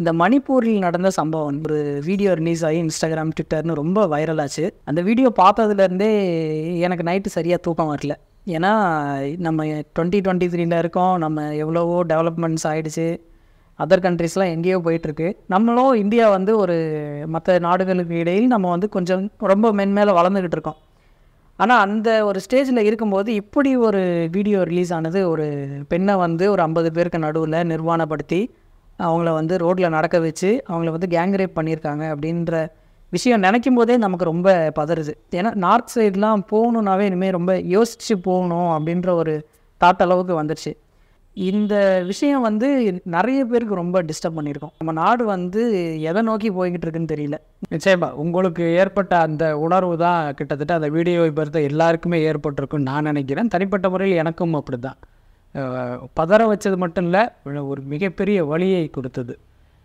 இந்த மணிப்பூரில் நடந்த சம்பவம் ஒரு வீடியோ ரிலீஸ் ஆகி இன்ஸ்டாகிராம் ட்விட்டர்னு ரொம்ப வைரல் ஆச்சு. அந்த வீடியோ பார்த்ததுலேருந்தே எனக்கு நைட்டு சரியாக தூக்கம் வரல. ஏன்னா நம்ம டுவெண்ட்டி டுவெண்ட்டி த்ரீல இருக்கோம். நம்ம எவ்வளவோ டெவலப்மெண்ட்ஸ் ஆகிடுச்சு அதர் கண்ட்ரீஸ்லாம் எங்கேயோ போயிட்டுருக்கு. நம்மளும் இந்தியா வந்து ஒரு மற்ற நாடுகளுக்கு இடையில் நம்ம வந்து கொஞ்சம் ரொம்ப மென்மேலே வளர்ந்துக்கிட்டு இருக்கோம். ஆனால் அந்த ஒரு ஸ்டேஜில் இருக்கும்போது இப்படி ஒரு வீடியோ ரிலீஸ் ஆனது ஒரு பெண்ணை வந்து ஒரு ஐம்பது பேருக்கு நடுவில் நிர்வாணப்படுத்தி அவங்கள வந்து ரோட்டில் நடக்க வச்சு அவங்கள வந்து கேங் ரேப் பண்ணியிருக்காங்க அப்படின்ற விஷயம் நினைக்கும் போதே நமக்கு ரொம்ப பதறுது. ஏன்னா நார்த் சைட்லாம் போகணுன்னாவே இனிமேல் ரொம்ப யோசித்து போகணும் அப்படின்ற ஒரு தாட் அளவுக்கு வந்துடுச்சு இந்த விஷயம் வந்து நிறைய பேருக்கு ரொம்ப டிஸ்டர்ப் பண்ணியிருக்கோம். நம்ம நாடு வந்து எதை நோக்கி போய்கிட்டு இருக்குன்னு தெரியல. நிச்சயமா உங்களுக்கு ஏற்பட்ட அந்த உணர்வு தான் கிட்டத்தட்ட அந்த வீடியோவை பொறுத்த எல்லாருக்குமே ஏற்பட்டிருக்குன்னு நான் நினைக்கிறேன். தனிப்பட்ட முறையில் எனக்கும் அப்படி தான் பதற வச்சது மட்டும் இல்லை ஒரு மிகப்பெரிய வழியை கொடுத்தது.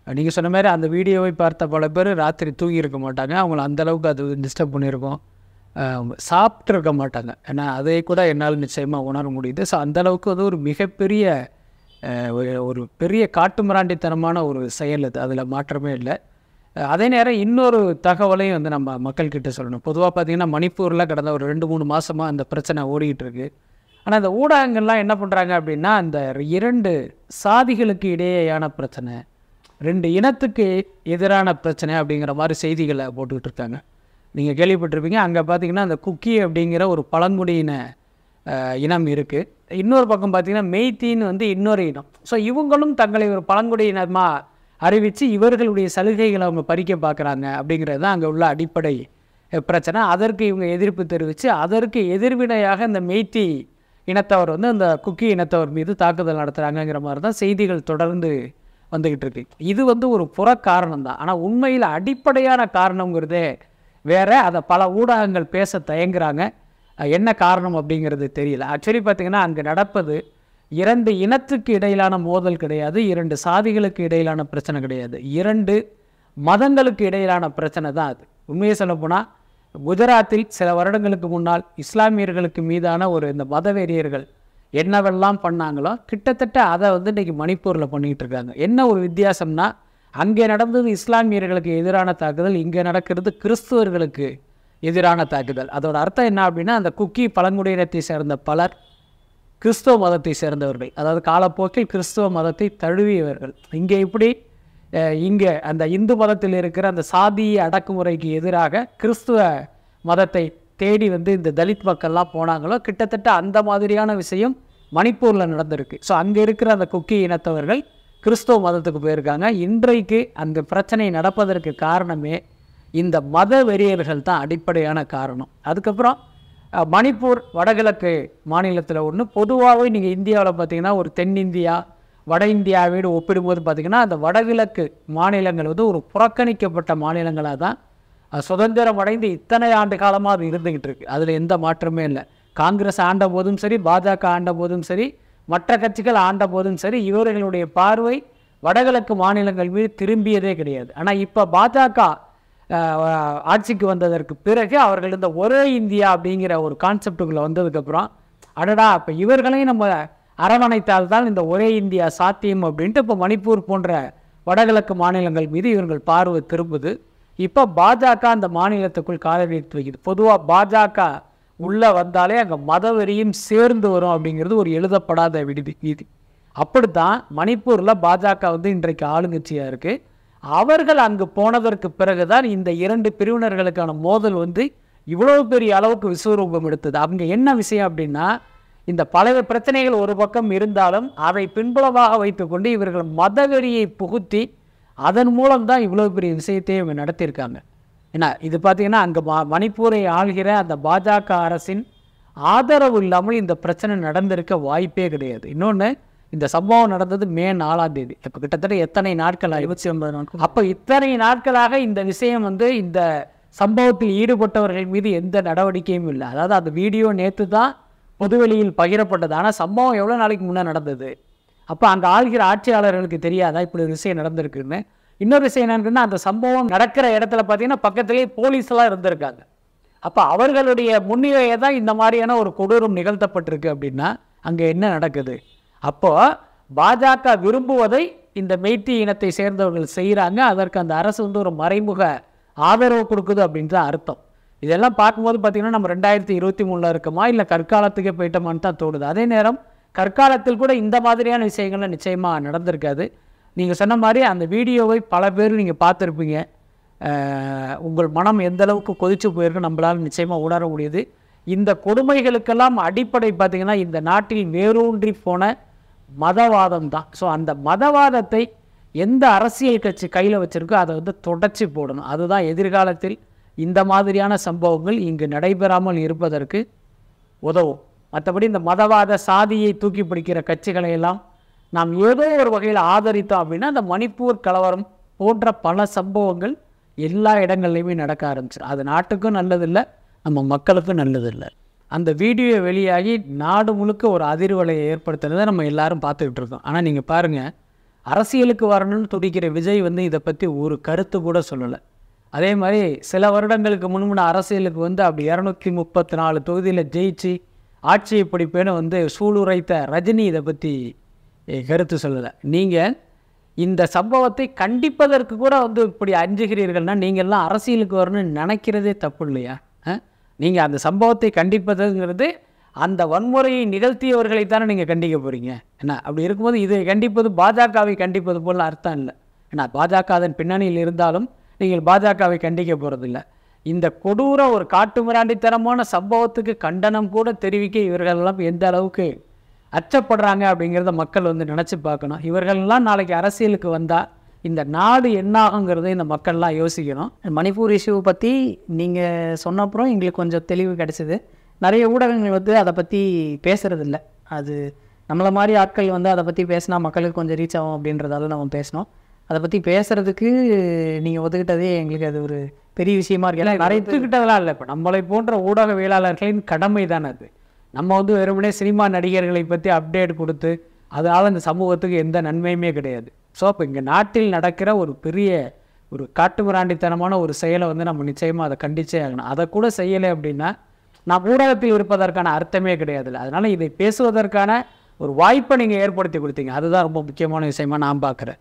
நீங்கள் சொன்ன மாதிரி அந்த வீடியோவை பார்த்த பல பேர் ராத்திரி தூங்கியிருக்க மாட்டாங்க. அவங்கள அந்த அளவுக்கு அது டிஸ்டர்ப் பண்ணியிருக்கோம். சாப்பிட்ருக்க மாட்டாங்க. ஏன்னா அதை கூட என்னால் நிச்சயமாக உணர முடியுது. ஸோ அந்தளவுக்கு அது ஒரு மிகப்பெரிய ஒரு பெரிய காட்டுமிராண்டித்தனமான ஒரு செயல் அது. அதில் மாற்றமே இல்லை. அதே நேரம் இன்னொரு தகவலையும் வந்து நம்ம மக்கள்கிட்ட சொல்லணும். பொதுவாக பார்த்திங்கன்னா மணிப்பூரில் கடந்த ஒரு ரெண்டு மூணு மாதமாக அந்த பிரச்சனை ஓடிக்கிட்டு இருக்குது ஆனால் இந்த ஊடகங்கள்லாம் என்ன பண்ணுறாங்க அப்படின்னா அந்த இரண்டு சாதிகளுக்கு இடையேயான பிரச்சனை ரெண்டு இனத்துக்கு எதிரான பிரச்சனை அப்படிங்கிற மாதிரி செய்திகளை போட்டுக்கிட்டு இருக்காங்க. நீங்கள் கேள்விப்பட்டிருப்பீங்க அங்கே பார்த்தீங்கன்னா அந்த குக்கி அப்படிங்கிற ஒரு பழங்குடியின இனம் இருக்குது இன்னொரு பக்கம் பார்த்தீங்கன்னா மெய்த்தின்னு வந்து இன்னொரு இனம். ஸோ இவங்களும் தங்களை ஒரு பழங்குடியினமாக அறிவித்து இவர்களுடைய சலுகைகளை அவங்க பறிக்க பார்க்குறாங்க அப்படிங்கிறது தான் அங்கே உள்ள அடிப்படை பிரச்சனை. அதற்கு இவங்க எதிர்ப்பு தெரிவித்து அதற்கு எதிர்வினையாக இந்த மெய்த்தி இனத்தவர் வந்து அந்த குக்கி இனத்தவர் மீது தாக்குதல் நடத்துகிறாங்கங்கிற மாதிரி தான் செய்திகள் தொடர்ந்து வந்துக்கிட்டு இருக்கு. இது வந்து ஒரு புற காரணம் தான் ஆனால் உண்மையில் அடிப்படையான காரணங்கிறதே வேற. அதை பல ஊடகங்கள் பேச தயங்குறாங்க. என்ன காரணம் அப்படிங்கிறது தெரியல. ஆக்சுவலி பார்த்தீங்கன்னா அங்கே நடப்பது இரண்டு இனத்துக்கு இடையிலான மோதல் கிடையாது. இரண்டு சாதிகளுக்கு இடையிலான பிரச்சனை கிடையாது. இரண்டு மதங்களுக்கு இடையிலான பிரச்சனை தான் அது. உண்மையை சொல்லப்போனால் குஜராத்தில் சில வருடங்களுக்கு முன்னால் இஸ்லாமியர்களுக்கு மீதான ஒரு இந்த மதவெறியர்கள் என்னவெல்லாம் பண்ணாங்களோ கிட்டத்தட்ட அதை வந்து இன்றைக்கி மணிப்பூரில் பண்ணிகிட்டு இருக்காங்க. என்ன ஒரு வித்தியாசம்னா அங்கே நடந்தது இஸ்லாமியர்களுக்கு எதிரான தாக்குதல் இங்கே நடக்கிறது கிறிஸ்துவர்களுக்கு எதிரான தாக்குதல். அதோட அர்த்தம் என்ன அப்படின்னா அந்த குக்கி பழங்குடியினத்தை சேர்ந்த பலர் கிறிஸ்துவ மதத்தை சேர்ந்தவர்கள். அதாவது காலப்போக்கில் கிறிஸ்துவ மதத்தை தழுவியவர்கள். இங்கே இப்படி இங்கே அந்த இந்து மதத்தில் இருக்கிற அந்த சாதிய அடக்குமுறைக்கு எதிராக கிறிஸ்துவ மதத்தை தேடி வந்து இந்த தலித் மக்கள்லாம் போனாங்களோ கிட்டத்தட்ட அந்த மாதிரியான விஷயம் மணிப்பூரில் நடந்திருக்கு. ஸோ அங்கே இருக்கிற அந்த குக்கி இனத்தவர்கள் கிறிஸ்துவ மதத்துக்கு போயிருக்காங்க. இன்றைக்கு அந்த பிரச்சனை நடப்பதற்கு காரணமே இந்த மத வெறியர்கள் தான் அடிப்படையான காரணம். அதுக்கப்புறம் மணிப்பூர் வடகிழக்கு மாநிலத்தில் ஒன்று பொதுவாகவே நீங்கள் இந்தியாவில் பார்த்தீங்கன்னா ஒரு தென்னிந்தியா வட இந்தியாவோடு ஒப்பிடும்போது பார்த்திங்கன்னா அந்த வடகிழக்கு மாநிலங்கள் வந்து ஒரு புறக்கணிக்கப்பட்ட மாநிலங்களாக தான் சுதந்திரம் அடைந்து இத்தனை ஆண்டு காலமாக அது இருந்துக்கிட்டு இருக்குது அதில் எந்த மாற்றமே இல்லை. காங்கிரஸ் ஆண்ட போதும் சரி பாஜக ஆண்ட போதும் சரி மற்ற கட்சிகள் ஆண்ட போதும் சரி இவர்களுடைய பார்வை வடகிழக்கு மாநிலங்கள் மீது திரும்பியதே கிடையாது. ஆனால் இப்போ பாஜக ஆட்சிக்கு வந்ததற்கு பிறகு அவர்கள் இந்த ஒரே இந்தியா அப்படிங்கிற ஒரு கான்செப்டுக்குள்ளே வந்ததுக்கப்புறம் அடடா இப்போ இவர்களையும் நம்ம அரவணைத்தால் தான் இந்த ஒரே இந்தியா சாத்தியம் அப்படின்ட்டு இப்போ மணிப்பூர் போன்ற வடகிழக்கு மாநிலங்கள் மீது இவர்கள் பார்வை திரும்புது. இப்போ பாஜக அந்த மாநிலத்துக்குள் காலடி எடுத்து வைக்குது. பொதுவாக பாஜக உள்ளே வந்தாலே அங்கே மதவெறியும் சேர்ந்து வரும் அப்படிங்கிறது ஒரு எழுதப்படாத விடுதி வீதி அப்படித்தான் மணிப்பூரில் பாஜக வந்து இன்றைக்கு ஆளுங்கட்சியாக இருக்குது அவர்கள் அங்கு போனதற்கு பிறகுதான் இந்த இரண்டு பிரிவினர்களுக்கான மோதல் வந்து இவ்வளவு பெரிய அளவுக்கு விஸ்வரூபம் எடுத்தது. அவங்க என்ன விஷயம் அப்படின்னா இந்த பல பிரச்சனைகள் ஒரு பக்கம் இருந்தாலும் அதை பின்புலமாக வைத்துக்கொண்டு இவர்கள் மதவெறியை புகுத்தி அதன் மூலம் தான் இவ்வளவு பெரிய விஷயத்தை இவங்க நடத்தியிருக்காங்க. ஏன்னா இது பார்த்தீங்கன்னா அங்கே மா மணிப்பூரை ஆள்கிற அந்த பாஜக அரசின் ஆதரவு இல்லாமல் இந்த பிரச்சனை நடந்திருக்க வாய்ப்பே கிடையாது. இன்னொன்று இந்த சம்பவம் நடந்தது மே நாலாம் தேதி. இப்போ கிட்டத்தட்ட எத்தனை நாட்கள் இருபத்தி ஒன்பது நாட்கள். அப்போ இத்தனை நாட்களாக இந்த விஷயம் வந்து இந்த சம்பவத்தில் ஈடுபட்டவர்கள் மீது எந்த நடவடிக்கையும் இல்லை. அதாவது அந்த வீடியோ நேற்று தான் பொதுவெளியில் பகிரப்பட்டது. ஆனால் சம்பவம் எவ்வளோ நாளைக்கு முன்னே நடந்தது? அப்போ அங்கே ஆள்கிற ஆட்சியாளர்களுக்கு தெரியாதா? இப்படி ஒரு விஷயம் நடந்திருக்குன்னு. இன்னொரு விஷயம் என்னன்னா அந்த சம்பவம் நடக்கிற இடத்துல பார்த்தீங்கன்னா பக்கத்துலேயே போலீஸ்லாம் இருந்திருக்காங்க. அப்போ அவர்களுடைய முன்னிலையை தான் இந்த மாதிரியான ஒரு கொடூரம் நிகழ்த்தப்பட்டிருக்கு அப்படின்னா அங்கே என்ன நடக்குது? அப்போ பாஜக விரும்புவதை இந்த மெய்த்தி இனத்தை சேர்ந்தவர்கள் செய்கிறாங்க அதற்கு அந்த அரசு வந்து ஒரு மறைமுக ஆதரவு கொடுக்குது அப்படின்னு தான் அர்த்தம். இதெல்லாம் பார்க்கும்போது பார்த்திங்கன்னா நம்ம ரெண்டாயிரத்தி இருபத்தி மூணில் இருக்கோமா? இல்லை கற்காலத்துக்கே போயிட்டோமான்னு தான் தோணுது. அதே நேரம் கற்காலத்தில் கூட இந்த மாதிரியான விஷயங்கள்லாம் நிச்சயமாக நடந்திருக்காது. நீங்கள் சொன்ன மாதிரி அந்த வீடியோவை பல பேர் நீங்கள் பார்த்துருப்பீங்க. உங்கள் மனம் எந்த அளவுக்கு கொதிச்சு போயிருக்கு நம்மளால் நிச்சயமாக உணர முடியுது. இந்த கொடுமைகளுக்கெல்லாம் அடிப்படை பார்த்திங்கன்னா இந்த நாட்டில் வேரூன்றி போன மதவாதம் தான். ஸோ அந்த மதவாதத்தை எந்த அரசியல் கட்சி கையில் வச்சுருக்கோ அதை வந்து தொடச்சி போடணும். அதுதான் எதிர்காலத்தில் இந்த மாதிரியான சம்பவங்கள் இங்கு நடைபெறாமல் இருப்பதற்கு உதவும். மற்றபடி இந்த மதவாத சாதியை தூக்கி பிடிக்கிற கட்சிகளை எல்லாம் நாம் ஏதோ ஒரு வகையில் ஆதரித்தோம் அப்படின்னா அந்த மணிப்பூர் கலவரம் போன்ற பல சம்பவங்கள் எல்லா இடங்கள்லையுமே நடக்க ஆரம்பிச்சிடும் அது நாட்டுக்கும் நல்லதில்லை நம்ம மக்களுக்கும் நல்லதில்லை. அந்த வீடியோ வெளியாகி நாடு முழுக்க ஒரு அதிர்வலையை ஏற்படுத்தினதை நம்ம எல்லாரும் பார்த்துக்கிட்டு இருக்கோம். ஆனால் நீங்கள் பாருங்கள் அரசியலுக்கு வரணும்னு துடிக்கிற விஜய் வந்து இதை பற்றி ஒரு கருத்து கூட சொல்லலை. அதே மாதிரி சில வருடங்களுக்கு முன்முன அரசியலுக்கு வந்து அப்படி இரநூத்தி முப்பத்தி நாலு தொகுதியில் ஜெயிச்சு ஆட்சியை பிடிப்பேன்னு வந்து சூளுரைத்த ரஜினி இதை பற்றி கருத்து சொல்லலை. நீங்கள் இந்த சம்பவத்தை கண்டிப்பதற்கு கூட வந்து இப்படி அஞ்சுகிறீர்கள்னா நீங்கள்லாம் அரசியலுக்கு வரணும்னு நினைக்கிறதே தப்பு இல்லையா? நீங்கள் அந்த சம்பவத்தை கண்டிப்பதுங்கிறது அந்த வன்முறையை நிகழ்த்தியவர்களை தானே நீங்கள் கண்டிக்க போகிறீங்க என்ன? அப்படி இருக்கும்போது இதை கண்டிப்பது பாஜகவை கண்டிப்பது போல் அர்த்தம் இல்லை. ஏன்னா பாஜக அதன் பின்னணியில் இருந்தாலும் நீங்கள் பாஜகவை கண்டிக்க போகிறதில்ல இந்த கொடூர ஒரு காட்டுமிராண்டித்தனமான சம்பவத்துக்கு கண்டனம் கூட தெரிவிக்க இவர்களெல்லாம் எந்த அளவுக்கு அச்சப்படுறாங்க அப்படிங்கிறத மக்கள் வந்து நினச்சி பார்க்கணும். இவர்கள்லாம் நாளைக்கு அரசியலுக்கு வந்தால் இந்த நாடு என்னாகுங்கிறத இந்த மக்கள்லாம் யோசிக்கணும். மணிப்பூர் இஷ்யூவை பற்றி நீங்கள் சொன்ன அப்புறம் எங்களுக்கு கொஞ்சம் தெளிவு கிடச்சிது. நிறைய ஊடகங்கள் வந்து அதை பற்றி பேசுகிறதில்ல அது நம்மளை மாதிரி ஆட்கள் வந்து அதை பற்றி பேசினா மக்களுக்கு கொஞ்சம் ரீச் ஆகும் அப்படின்றதால நம்ம பேசினோம். அதை பற்றி பேசுகிறதுக்கு நீங்கள் ஒத்துக்கிட்டதே எங்களுக்கு அது ஒரு பெரிய விஷயமா இருக்கு. ஏன்னா நிறைய எடுத்துக்கிட்டதெல்லாம் இல்லை. இப்போ நம்மளை போன்ற ஊடகவியலாளர்களின் கடமை தானே அது. நம்ம வந்து வெறுமனே சினிமா நடிகர்களை பற்றி அப்டேட் கொடுத்து அதனால் இந்த சமூகத்துக்கு எந்த நன்மையுமே கிடையாது. ஸோ இப்போ இங்கே நாட்டில் நடக்கிற ஒரு பெரிய ஒரு காட்டுமிராண்டித்தனமான ஒரு செயலை வந்து நம்ம நிச்சயமாக அதை கண்டிச்சே ஆகணும். அதை கூட செய்யலை அப்படின்னா நாம் ஊடகத்தில் இருப்பதற்கான அர்த்தமே கிடையாதுல்ல. அதனால் இதை பேசுவதற்கான ஒரு வாய்ப்பை நீங்கள் ஏற்படுத்தி கொடுத்தீங்க. அதுதான் ரொம்ப முக்கியமான விஷயமா நான் பார்க்குறேன்.